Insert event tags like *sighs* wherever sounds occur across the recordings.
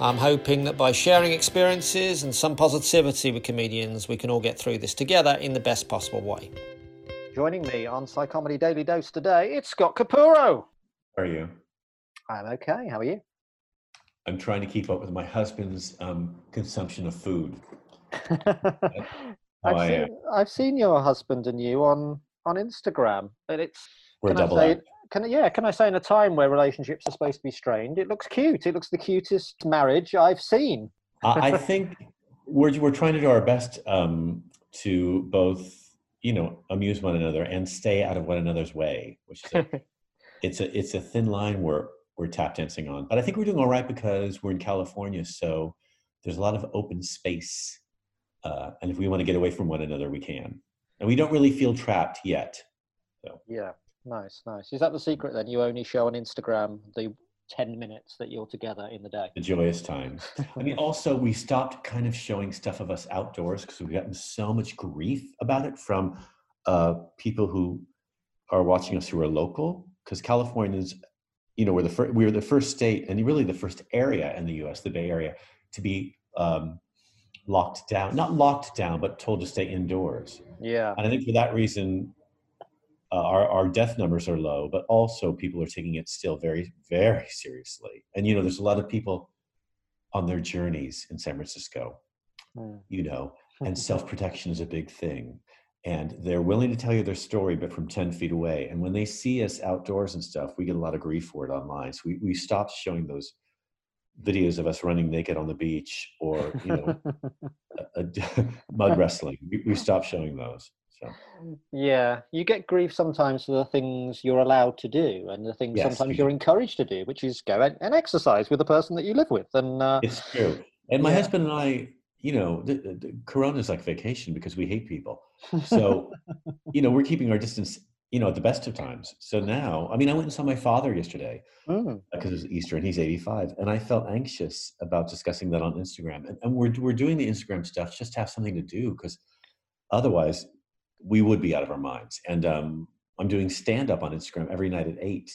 I'm hoping that by sharing experiences and some positivity with comedians, we can all get through this together in the best possible way. Joining me on Psychomedy Daily Dose today, it's Scott Capurro. How are you? I'm okay. How are you? I'm trying to keep up with my husband's um, consumption of food. *laughs* I've, seen. I've seen your husband and you on, on Instagram, and it's We're a can I double say, act. Can I, yeah, can I say in a time where relationships are supposed to be strained, it looks cute. It looks the cutest marriage I've seen. I I *laughs* think we're we're trying to do our best um, to both, you know, amuse one another and stay out of one another's way. Which is a, *laughs* it's a it's a thin line we're we're tap dancing on. But I think we're doing all right because we're in California, so there's a lot of open space, uh, and if we want to get away from one another, we can. And we don't really feel trapped yet. so Yeah, nice, nice. Is that the secret then? You only show on Instagram the 10 minutes that you're together in the day. the joyous times. I mean, also we stopped kind of showing stuff of us outdoors because we've gotten so much grief about it from uh, people who are watching us who are local. Because Californians, you know, we're the first, we were the first state and really the first area in the U.S., the Bay Area, to be um, locked down. Not locked down, but told to stay indoors. Yeah, And I think for that reason, uh, our, our death numbers are low, but also people are taking it still very, very seriously. And, you know, there's a lot of people on their journeys in San Francisco, Mm. you know, and *laughs* self protection is a big thing. And they're willing to tell you their story, but from 10 feet away. And when they see us outdoors and stuff, we get a lot of grief for it online. So we, we stopped showing those videos of us running naked on the beach or, you know, *laughs* a, a, *laughs* mud wrestling. We, we stopped showing those. So. yeah. You get grief sometimes for the things you're allowed to do and the things Yes, sometimes you you're encouraged to do, which is go and, and exercise with the person that you live with. And uh, It's true. And my Yeah. husband and I, you know, the, the, Corona is like vacation because we hate people. So, *laughs* you know, we're keeping our distance, you know, at the best of times. So now, I mean, I went and saw my father yesterday Mm. because it was Easter and he's 85. And I felt anxious about discussing that on Instagram. And, and we're, we're doing the Instagram stuff just to have something to do because otherwise we would be out of our minds. And um, I'm doing stand up on Instagram every night at eight.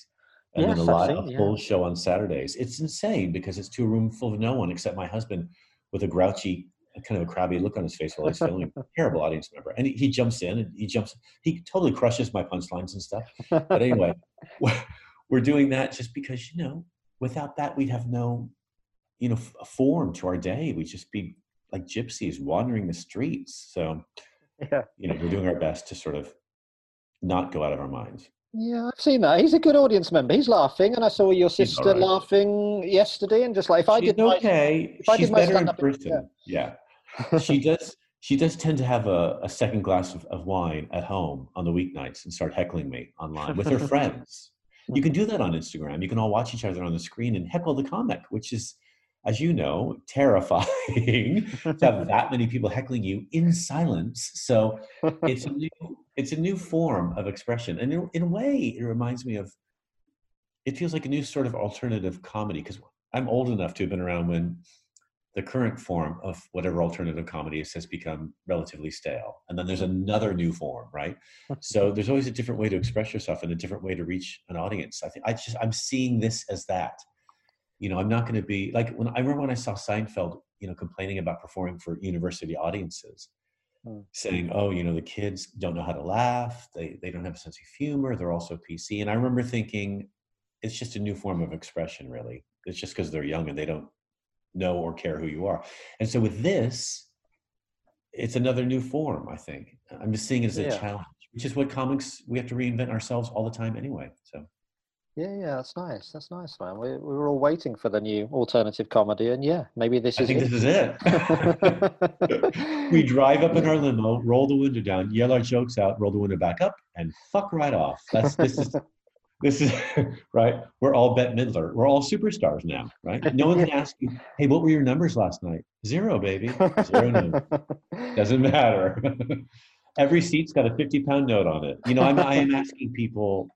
And then Yes, a I've live seen, a yeah. full show on Saturdays. It's insane because it's to a room full of no one except my husband with a grouchy, kind of a crabby look on his face while he's filming. *laughs* Terrible audience member. And he, he jumps in and he jumps, he totally crushes my punchlines and stuff. But anyway, *laughs* we're, we're doing that just because, you know, without that, we'd have no, you know, f- form to our day. We'd just be like gypsies wandering the streets. So, yeah. you know, we're doing our best to sort of not go out of our minds. Yeah, I've seen that. He's a good audience member. He's laughing, and I saw your sister right. laughing yesterday. And just like if I She's did my, okay. if I She's did my better in person. Yeah. she *laughs* does she does tend to have a, a second glass of, of wine at home on the weeknights and start heckling me online with her *laughs* friends you can do that on instagram you can all watch each other on the screen and heckle the comic which is as you know terrifying *laughs* to have that many people heckling you in silence. So it's a *laughs* new it's a new form of expression. And in, in a way it reminds me of it feels like a new sort of alternative comedy because i'm old enough to have been around when the current form of whatever alternative comedy is has become relatively stale. And then there's another new form right? So *laughs* there's always a different way to express yourself and a different way to reach an audience. I think i just i'm seeing this as that you know i'm not going to be like when i remember when i saw seinfeld you know complaining about performing for university audiences mm. saying, "Oh, you know, the kids don't know how to laugh. They they don't have a sense of humor. They're also PC." And I remember thinking, it's just a new form of expression, really. It's just because they're young and they don't know or care who you are. And so with this, it's another new form. I think I'm just seeing it as a yeah. challenge, which is what comics we have to reinvent ourselves all the time anyway. So. Yeah, yeah, that's nice. That's nice, man. We, we were all waiting for the new alternative comedy, and yeah, maybe this is. I think it. this is it. *laughs* we drive up in our limo, roll the window down, yell our jokes out, roll the window back up, and fuck right off. That's this is *laughs* this is *laughs* right. We're all Bette Midler. We're all superstars now, right? No one can ask you, "Hey, what were your numbers last night?" Zero, baby. Zero. No. Doesn't matter. Every seat's got a fifty-pound note on it. You know, I'm I am asking people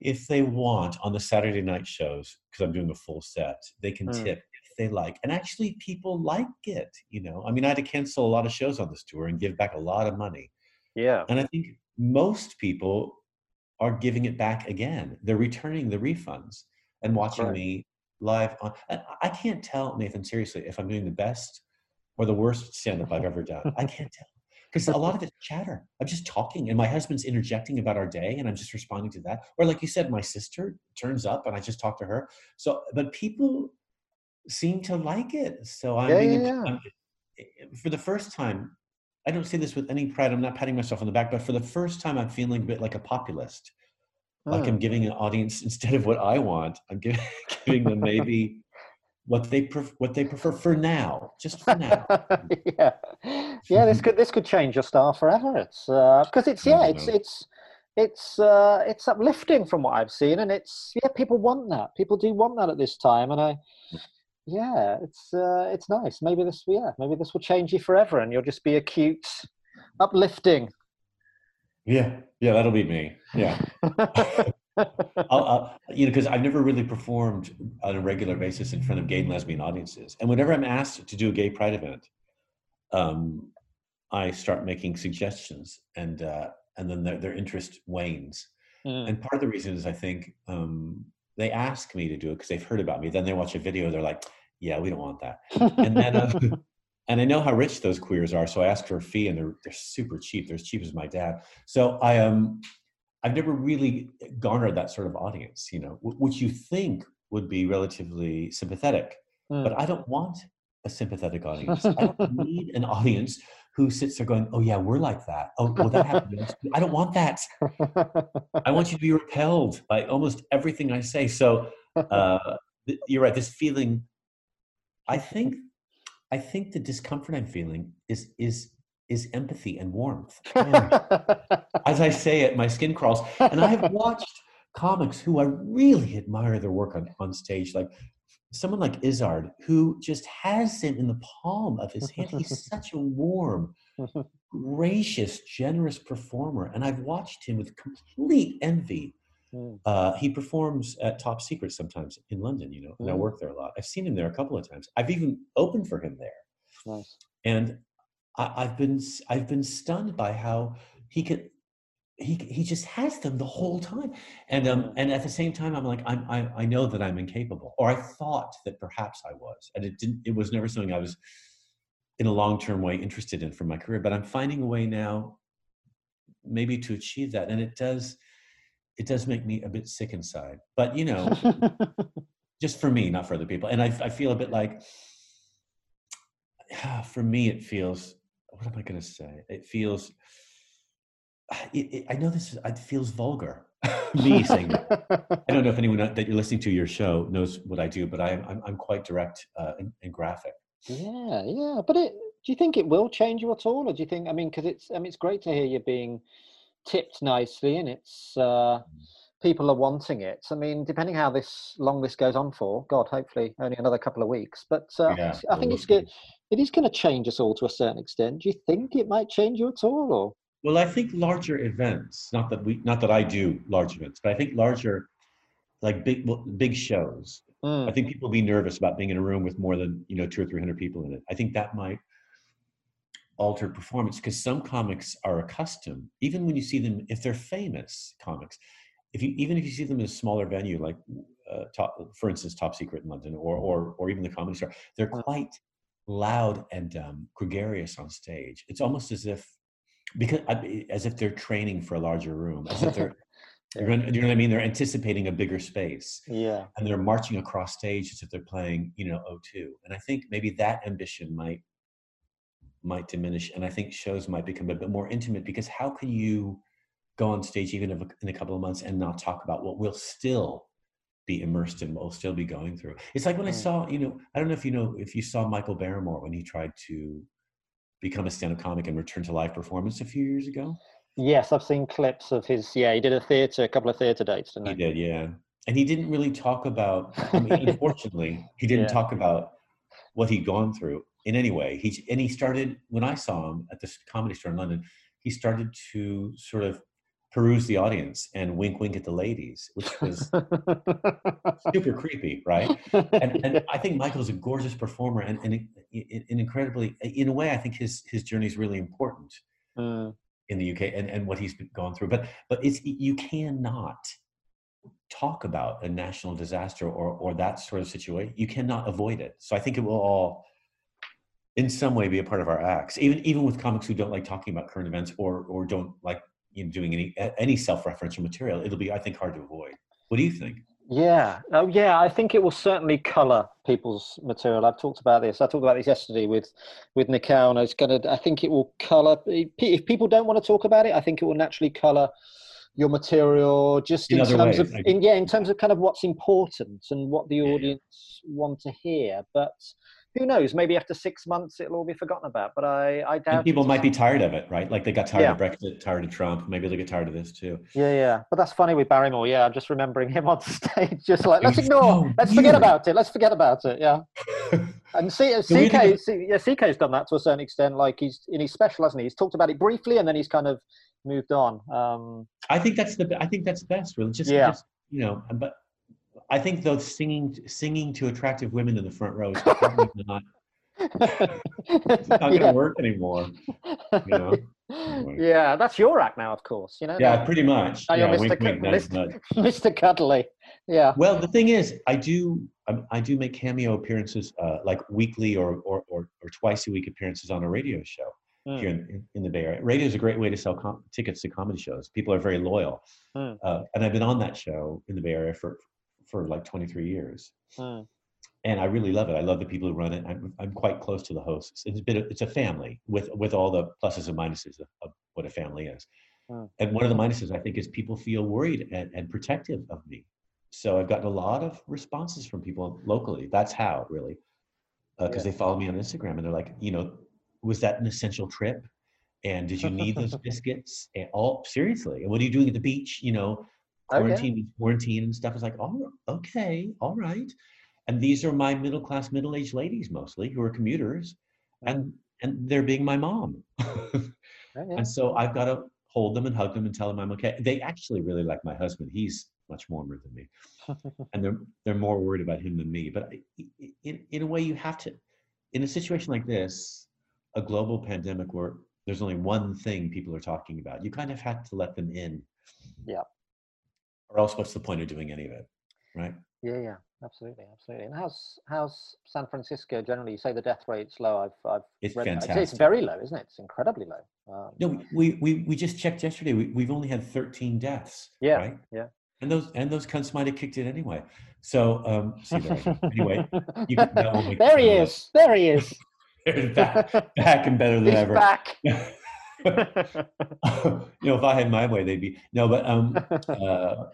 if they want on the Saturday night shows, because I'm doing a full set, they can mm. tip if they like. And actually, people like it. You know, I mean, I had to cancel a lot of shows on this tour and give back a lot of money. Yeah. And I think most people are giving it back again. They're returning the refunds and watching right. me live on. I can't tell, Nathan, seriously, if I'm doing the best or the worst stand up I've ever done. I can't tell because a lot of it's chatter. I'm just talking, and my husband's interjecting about our day, and I'm just responding to that. Or, like you said, my sister turns up, and I just talk to her. So, but people seem to like it. So I'm, yeah, being, yeah, yeah. I'm for the first time. I don't say this with any pride. I'm not patting myself on the back, but for the first time, I'm feeling a bit like a populist. Like hmm. I'm giving an audience *laughs* instead of what I want, I'm giving, *laughs* giving them maybe what they pref- what they prefer for now, just for now. *laughs* yeah, yeah. This could this could change your style forever. It's because uh, it's yeah, it's it's it's uh, it's uplifting from what I've seen, and it's yeah, people want that. People do want that at this time, and I yeah, it's uh, it's nice. Maybe this yeah, maybe this will change you forever, and you'll just be a cute, uplifting. Yeah, yeah, that'll be me. Yeah. *laughs* You know, because I've never really performed on a regular basis in front of gay and lesbian audiences, and whenever I'm asked to do a gay pride event, um, I start making suggestions, and uh, and then their, their interest wanes. Mm. And part of the reason is I think um, they ask me to do it because they've heard about me. Then they watch a video, they're like, "Yeah, we don't want that." and then, uh, *laughs* and I know how rich those queers are, so I ask for a fee, and they're they're super cheap. They're as cheap as my dad. So I um I've never really garnered that sort of audience, you know, which you think would be relatively sympathetic, mm. but I don't want a sympathetic *laughs* audience. I don't need an audience who sits there going, "Oh yeah, we're like that." Oh, well, that happened. I don't want that. I want you to be repelled by almost everything I say. So *laughs* uh, you're right. This feeling, I think, I think the discomfort I'm feeling is is is empathy and warmth. *laughs* As I say it, my skin crawls. And I have *laughs* watched comics who I really admire their work on, on stage, like someone like Izzard, who just has him in the palm of his hand. He's such a warm, gracious, generous performer. And I've watched him with complete envy. Hmm. Uh, he performs at Top Secret sometimes in London, you know, and I hmm. work there a lot. I've seen him there a couple of times. I've even opened for him there. Nice. And I, have been I've been stunned by how he could he he just has them the whole time, and um and at the same time I'm like I'm I, I know that I'm incapable, or I thought that perhaps I was, and it didn't. It was never something I was in a long term way interested in for my career. But I'm finding a way now, maybe to achieve that, and it does it does make me a bit sick inside. But you know, *laughs* just for me, not for other people, and I I feel a bit like *sighs* for me it feels what am I going to say? It feels. It, it, I know this. Is, it feels vulgar. Me saying that. I don't know if *laughs* anyone that you're listening to your show knows what I do, but I, I'm I'm quite direct uh, and, and graphic. Yeah, yeah. But it, do you think it will change you at all, or do you think? I mean, because it's I mean, it's great to hear you being tipped nicely, and it's uh, mm. People are wanting it. I mean, depending how this long this goes on for, God, hopefully only another couple of weeks. But uh, yeah, I think it's good it is going to change us all to a certain extent. Do you think it might change you at all, or? Well, I think larger events. Not that we, not that I do large events, but I think larger, like big, big shows. Mm. I think people will be nervous about being in a room with more than you know two or three hundred people in it. I think that might alter performance because some comics are accustomed, even when you see them, if they're famous comics, if you even if you see them in a smaller venue like uh, top, for instance, Top Secret in London, or or or even the Comedy Store, they're quite loud and um, gregarious on stage. It's almost as if because as if they're training for a larger room, as if they're *laughs* you know what I mean? They're anticipating a bigger space. Yeah. And they're marching across stage as if they're playing, you know, O2. And I think maybe that ambition might might diminish. And I think shows might become a bit more intimate because how can you go on stage even in a couple of months and not talk about what we'll still be immersed in, what we'll still be going through? It's like when I saw, you know, I don't know if you know, if you saw Michael Barrymore when he tried to become a stand-up comic and return to live performance a few years ago. Yes, I've seen clips of his. Yeah, he did a theatre, a couple of theatre dates, didn't he? He did, yeah. And he didn't really talk about. I mean, *laughs* unfortunately, he didn't yeah. talk about what he'd gone through in any way. He and he started when I saw him at this comedy store in London. He started to sort of peruse the audience and wink, wink at the ladies, which was super *laughs* creepy, right? And, and I think Michael's a gorgeous performer and, and, and incredibly, in a way, I think his his journey is really important. Mm in the UK and, and what he's gone through. But but it's you cannot talk about a national disaster or or that sort of situation. You cannot avoid it. So I think it will all in some way be a part of our acts. Even even with comics who don't like talking about current events or or don't like doing any any self-referential material, it'll be I think hard to avoid. What do you think? Yeah, oh yeah, I think it will certainly colour people's material. I've talked about this. I talked about this yesterday with with Nicole, and it's gonna. I think it will colour. If people don't want to talk about it, I think it will naturally colour your material just in, in terms ways, of in, yeah in terms of kind of what's important and what the audience yeah. want to hear but who knows? Maybe after six months, it'll all be forgotten about. But I, I doubt. And people might be tired of it, right? Like they got tired yeah. of Brexit, tired of Trump. Maybe they'll get tired of this too. Yeah, yeah. But that's funny with Barrymore. Yeah, I'm just remembering him on *laughs* stage, just like let's ignore, so let's forget about it, let's forget about it. Yeah. *laughs* and C, CK, C, yeah, CK's done that to a certain extent. Like he's in his special, hasn't he? He's talked about it briefly, and then he's kind of moved on. Um, I think that's the. I think that's best. Really, just, yeah. just you know, but I think though singing singing to attractive women in the front row is probably *laughs* not it's not going to work anymore. You know? Yeah, that's your act now, of course. You know. Yeah, pretty much. yeah, you're Mr. Wink, Mr. *laughs* Mr. Cuddly. Yeah. Well, the thing is, I do um, I do make cameo appearances, uh, like weekly or, or, or or twice a week appearances on a radio show mm. here in, in, the Bay Area. Radio is a great way to sell com- tickets to comedy shows. People are very loyal, mm. uh, and I've been on that show in the Bay Area for for like 23 years. Mm and I really love it. I love the people who run it. I'm, I'm quite close to the hosts. It's been a, it's a family with with all the pluses and minuses of, of what a family is. Mm. And one of the minuses I think is people feel worried and, and protective of me. So I've gotten a lot of responses from people locally. That's how really, because uh, yeah. they follow me on Instagram and they're like, you know, was that an essential trip? And did you need those *laughs* biscuits? And all seriously, and what are you doing at the beach? You know, quarantine, okay. quarantine and stuff. Is like, oh, okay, all right. And these are my middle class middle aged ladies mostly who are commuters and and they're being my mom. And so i've got to hold them and hug them and tell them i'm okay. They actually really like my husband. He's much warmer than me. *laughs* And they're they're more worried about him than me. But in, in a way you have to in a situation like this a global pandemic where there's only one thing people are talking about you kind of have to let them in. Yeah or else what's the point of doing any of it right yeah yeah absolutely, absolutely. And how's how's San Francisco generally? You say the death rate's low. I've I've it's read fantastic. It's very low, isn't it? It's incredibly low. Um, no, we, we we just checked yesterday. We we've only had 13 deaths. Yeah, right? yeah. And those and those cunts might have kicked it anyway. So um, *laughs* see there. anyway, you can, there he is. There he is. *laughs* back, back and better than He's ever. Back. *laughs* *laughs* *laughs* you know, if I had my way, they'd be no, but um, *laughs* uh,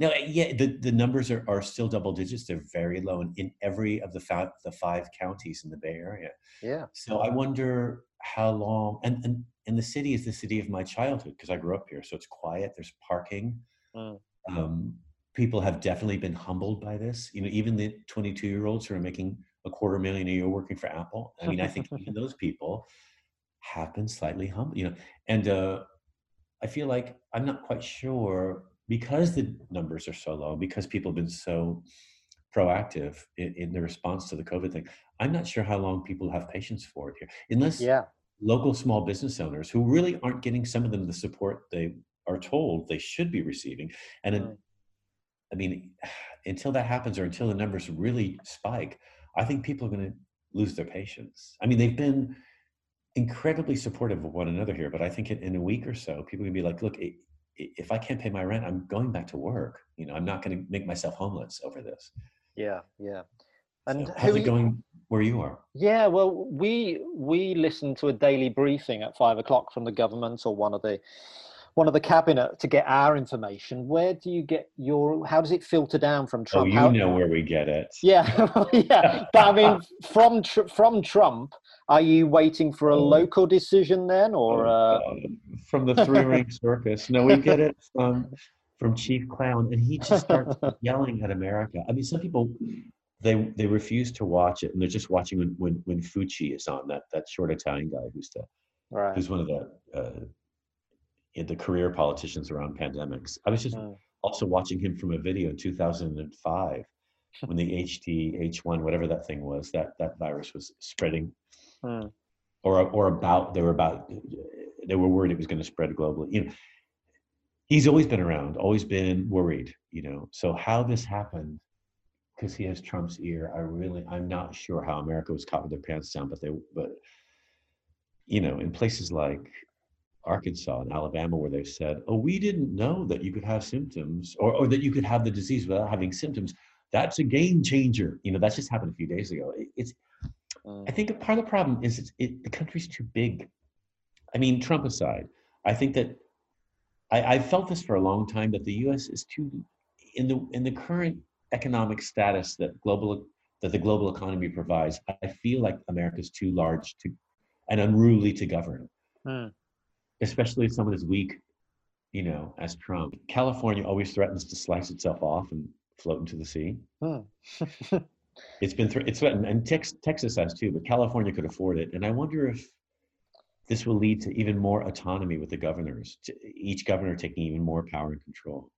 no, yeah, the, the numbers are, are still double digits. They're very low in, in every of the five, the five counties in the Bay Area. Yeah. So I wonder how long, and, and, and the city is the city of my childhood because I grew up here. So it's quiet, there's parking. Mm. Um, people have definitely been humbled by this. You know, even the 22 year olds who are making a quarter million a year working for Apple. I mean, I think even those people have been slightly humbled, you know, and uh, I feel like I'm not quite sure because the numbers are so low, because people have been so proactive in, in the response to the COVID thing, I'm not sure how long people have patience for it here. Unless yeah. local small business owners who really aren't getting some of them the support they are told they should be receiving. And in, I mean, until that happens or until the numbers really spike, I think people are going to lose their patience. I mean, they've been incredibly supportive of one another here, but I think in, in a week or so, people can be like, look, it, if I can't pay my rent, I'm going back to work. You know, I'm not going to make myself homeless over this. Yeah, yeah. And so how's it going where you are? Yeah, well, we we listen to a daily briefing at five o'clock from the government or one of the one of the cabinet to get our information. Where do you get your? How does it filter down from oh, Trump? Oh, you how, know where we get it. Yeah, *laughs* yeah. But I mean, *laughs* from from Trump, are you waiting for a oh. local decision then, or oh, uh... from the three ring *laughs* circus? No, we get it from from Chief Clown, and he just starts *laughs* yelling at America. I mean, some people they they refuse to watch it, and they're just watching when when, when Fauci is on that that short Italian guy who's the right. who's one of the uh, the career politicians around pandemics. I was just mm. also watching him from a video in 2005 when the HD H1 whatever that thing was that that virus was spreading, mm. or or about they were about they were worried it was going to spread globally. You know, he's always been around, always been worried. You know, so how this happened because he has Trump's ear. I really, I'm not sure how America was caught with their pants down, but they, but you know, in places like Arkansas and Alabama, where they said, "Oh, we didn't know that you could have symptoms, or, or that you could have the disease without having symptoms." That's a game changer. You know, that just happened a few days ago. It, it's, I think part of the problem is it's, it, the country's too big. I mean, Trump aside, I think that I, I've felt this for a long time that the U.S. is too in the in the current economic status that global that the global economy provides, I feel like America's too large to and unruly to govern. Hmm. Especially if someone as weak, you know, as Trump. California always threatens to slice itself off and float into the sea. Hmm. *laughs* it's been th- it's threatened, and Tex- Texas has too, but California could afford it. And I wonder if this will lead to even more autonomy with the governors, each governor taking even more power and control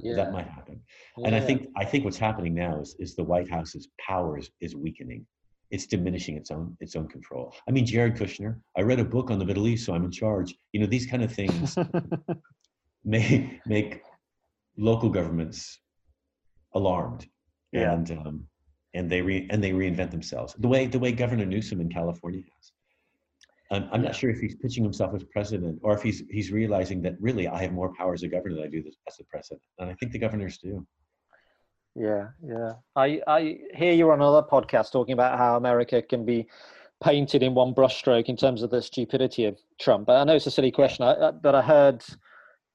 yeah. that might happen yeah. and i think i think what's happening now is, is the white house's power is, is weakening it's diminishing its own its own control i mean jared kushner i read a book on the middle east so i'm in charge you know these kind of things *laughs* may make local governments alarmed yeah. and um, and they re, and they reinvent themselves the way the way governor newsom in california has I'm, I'm yeah. not sure if he's pitching himself as president or if he's he's realizing that really I have more power as a governor than I do as the president, and I think the governors do. Yeah, yeah. I I hear you on another podcast talking about how America can be painted in one brushstroke in terms of the stupidity of Trump. But I know it's a silly question, I, I, but I heard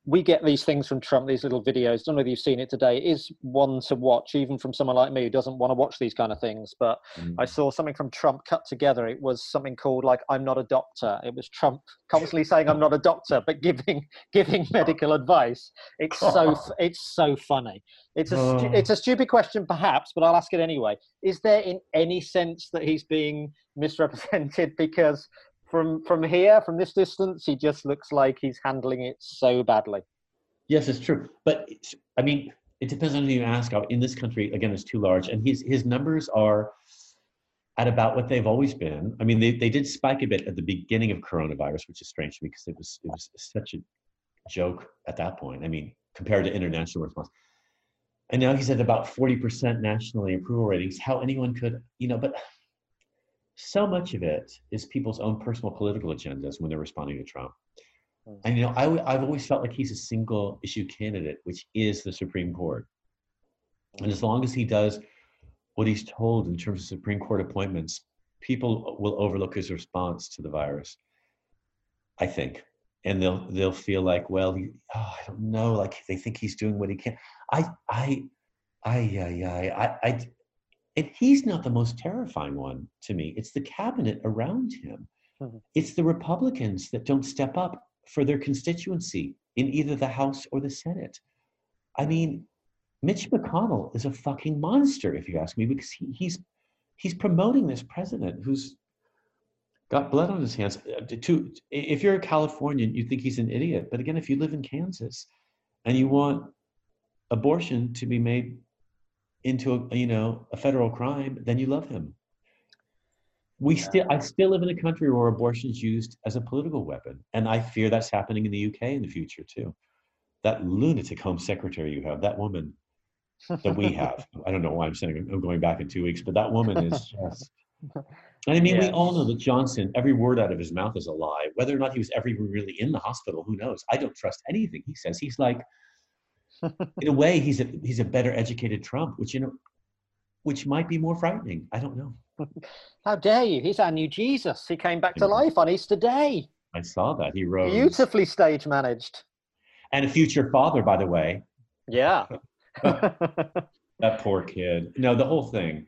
we get these things from Trump, these little videos. I don't know if you've seen it today. It is one to watch, even from someone like me who doesn't want to watch these kind of things. But mm. I saw something from Trump cut together. It was something called like "I'm not a doctor." It was Trump constantly saying "I'm not a doctor," but giving *laughs* giving medical advice. It's *laughs* so it's so funny. It's a oh. it's a stupid question, perhaps, but I'll ask it anyway. Is there in any sense that he's being misrepresented *laughs* because from from here, from this distance, he just looks like he's handling it so badly. Yes, it's true. But I mean, it depends on who you ask. Uh, in this country, again, it's too large, and his his numbers are at about what they've always been. I mean, they, they did spike a bit at the beginning of coronavirus, which is strange to me because it was it was such a joke at that point. I mean, compared to international response. And now he's at about 40% nationally approval ratings. How anyone could, you know, but so much of it is people's own personal political agendas when they're responding to Trump. And you know, I, have always felt like he's a single issue candidate, which is the Supreme Court. And as long as he does what he's told in terms of Supreme Court appointments, people will overlook his response to the virus. I think, and they'll they'll feel like, well, he, oh, I don't know, like they think he's doing what he can. I I I I I I and he's not the most terrifying one to me. It's the cabinet around him. Mm-hmm. It's the Republicans that don't step up for their constituency in either the House or the Senate. I mean, Mitch McConnell is a fucking monster, if you ask me, because he, he's he's promoting this president who's got blood on his hands. Uh, to, if you're a Californian, you think he's an idiot. But again, if you live in Kansas and you want abortion to be made into a you know a federal crime, then you love him. We yeah. still, I still live in a country where abortion is used as a political weapon, and I fear that's happening in the UK in the future too. That lunatic Home Secretary you have, that woman that we have. *laughs* I don't know why I'm saying I'm going back in two weeks, but that woman is just. *laughs* And I mean, we all know that Johnson, every word out of his mouth is a lie. Whether or not he was ever really in the hospital, who knows? I don't trust anything he says. He's like, in a way, he's a he's a better educated Trump, which you know, which might be more frightening. I don't know. *laughs* How dare you? He's our new Jesus. He came back to life on Easter Day. I saw that he wrote, Beautifully stage managed. and a future father, by the way. Yeah. *laughs* *laughs* That poor kid. No, the whole thing.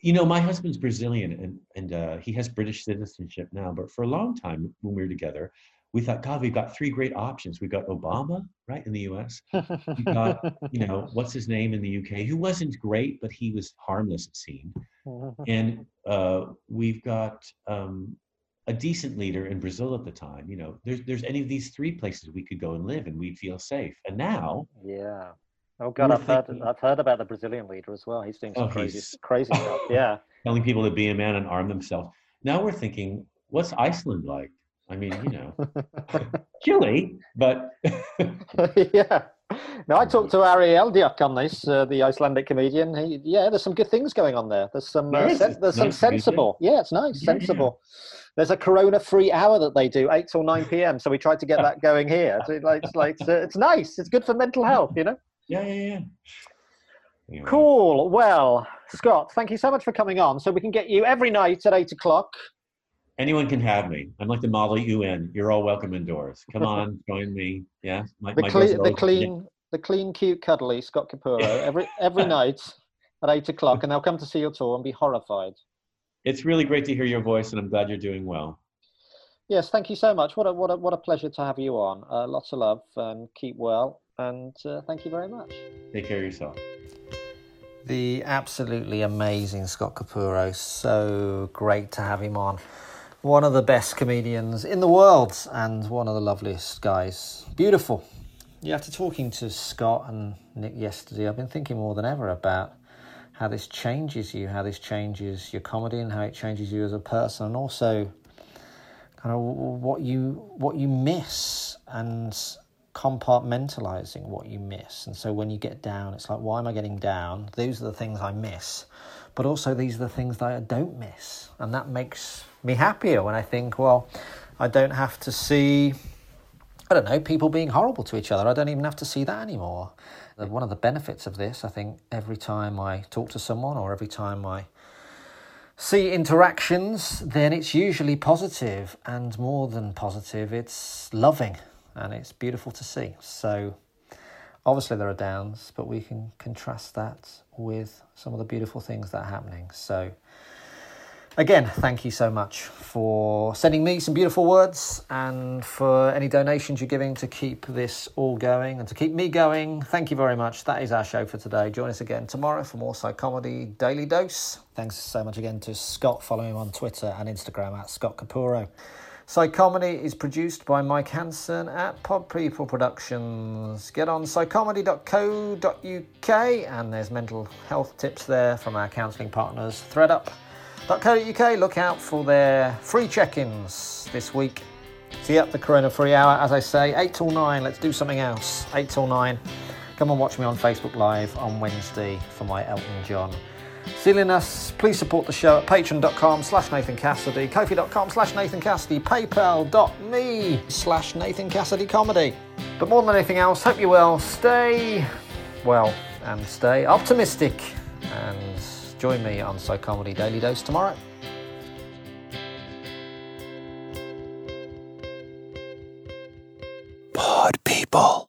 you know, my husband's Brazilian, and and uh, he has British citizenship now. But for a long time, when we were together, we thought, God, we've got three great options. We've got Obama, right, in the U.S. We've *laughs* got, you know, what's his name in the U.K., who wasn't great, but he was harmless, it seemed. *laughs* And uh, we've got um, a decent leader in Brazil at the time. You know, there's there's any of these three places we could go and live, and we'd feel safe. And now, yeah. Oh God, I've heard I've heard about the Brazilian leader as well. He's doing some Oh, crazy crazy stuff. Yeah. *laughs* telling people to be a man and arm themselves. Now we're thinking, what's Iceland like? I mean, you know, *laughs* chilly, but *laughs* yeah. No, I talked to Ari Eldjárn on this, uh, the Icelandic comedian. He, yeah, there's some good things going on there. There's some, uh, sen- there's some nice visit. sensible. Yeah, it's nice, Yeah, yeah. sensible. There's a Corona-free hour that they do, eight till nine p.m. So we tried to get that going here. So, like, it's like it's, uh, it's nice. It's good for mental health, you know. *laughs* yeah, yeah, yeah. Anyway, Cool. Well, Scott, thank you so much for coming on. So we can get you every night at eight o'clock. Anyone can have me. I'm like the Model UN. You're all welcome indoors. Come *laughs* on, join me. Yeah, my, The my doors clean, the always- clean, the clean, cute, cuddly Scott Capurro *laughs* every every night at eight o'clock, and they'll come to see your tour and be horrified. It's really great to hear your voice, and I'm glad you're doing well. Yes, thank you so much. What a what a what a pleasure to have you on. Uh, lots of love and keep well. And uh, thank you very much. Take care of yourself. The absolutely amazing Scott Capurro. So great to have him on. One of the best comedians in the world and one of the loveliest guys. Beautiful. Yeah, after talking to Scott and Nick yesterday, I've been thinking more than ever about how this changes you, how this changes your comedy, and how it changes you as a person, and also kind of what you what you miss and compartmentalizing what you miss. And so when you get down, it's like, why am I getting down? Those are the things I miss, but also these are the things that I don't miss, and that makes me happier when I think, well, I don't have to see. I don't know, people being horrible to each other. I don't even have to see that anymore. Uh, One of the benefits of this, I think, every time I talk to someone or every time I see interactions, then it's usually positive and more than positive, it's loving and it's beautiful to see. So, obviously, there are downs, but we can contrast that with some of the beautiful things that are happening. So, Again, thank you so much for sending me some beautiful words and for any donations you're giving to keep this all going and to keep me going. Thank you very much. That is our show for today. Join us again tomorrow for more Psychomedy Daily Dose. Thanks so much again to Scott. Follow him on Twitter and Instagram at Scott Capurro. Psychomedy is produced by Mike Hansen at Pod People Productions. Get on psychomedy.co.uk and there's mental health tips there from our counselling partners ThreadUp.co.uk. Look out for their free check-ins this week. See you at the Corona Free Hour, as I say, 8 till 9. Let's do something else. 8 till 9. Come and watch me on Facebook Live on Wednesday for my Elton John silliness. Please support the show at patreon.com slash Nathan Cassidy, kofi.com slash Nathan Cassidy, paypal.me slash Nathan Cassidy comedy. But more than anything else, hope you well. Stay well and stay optimistic. And join me on Psychomedy Daily Dose tomorrow. Pod people.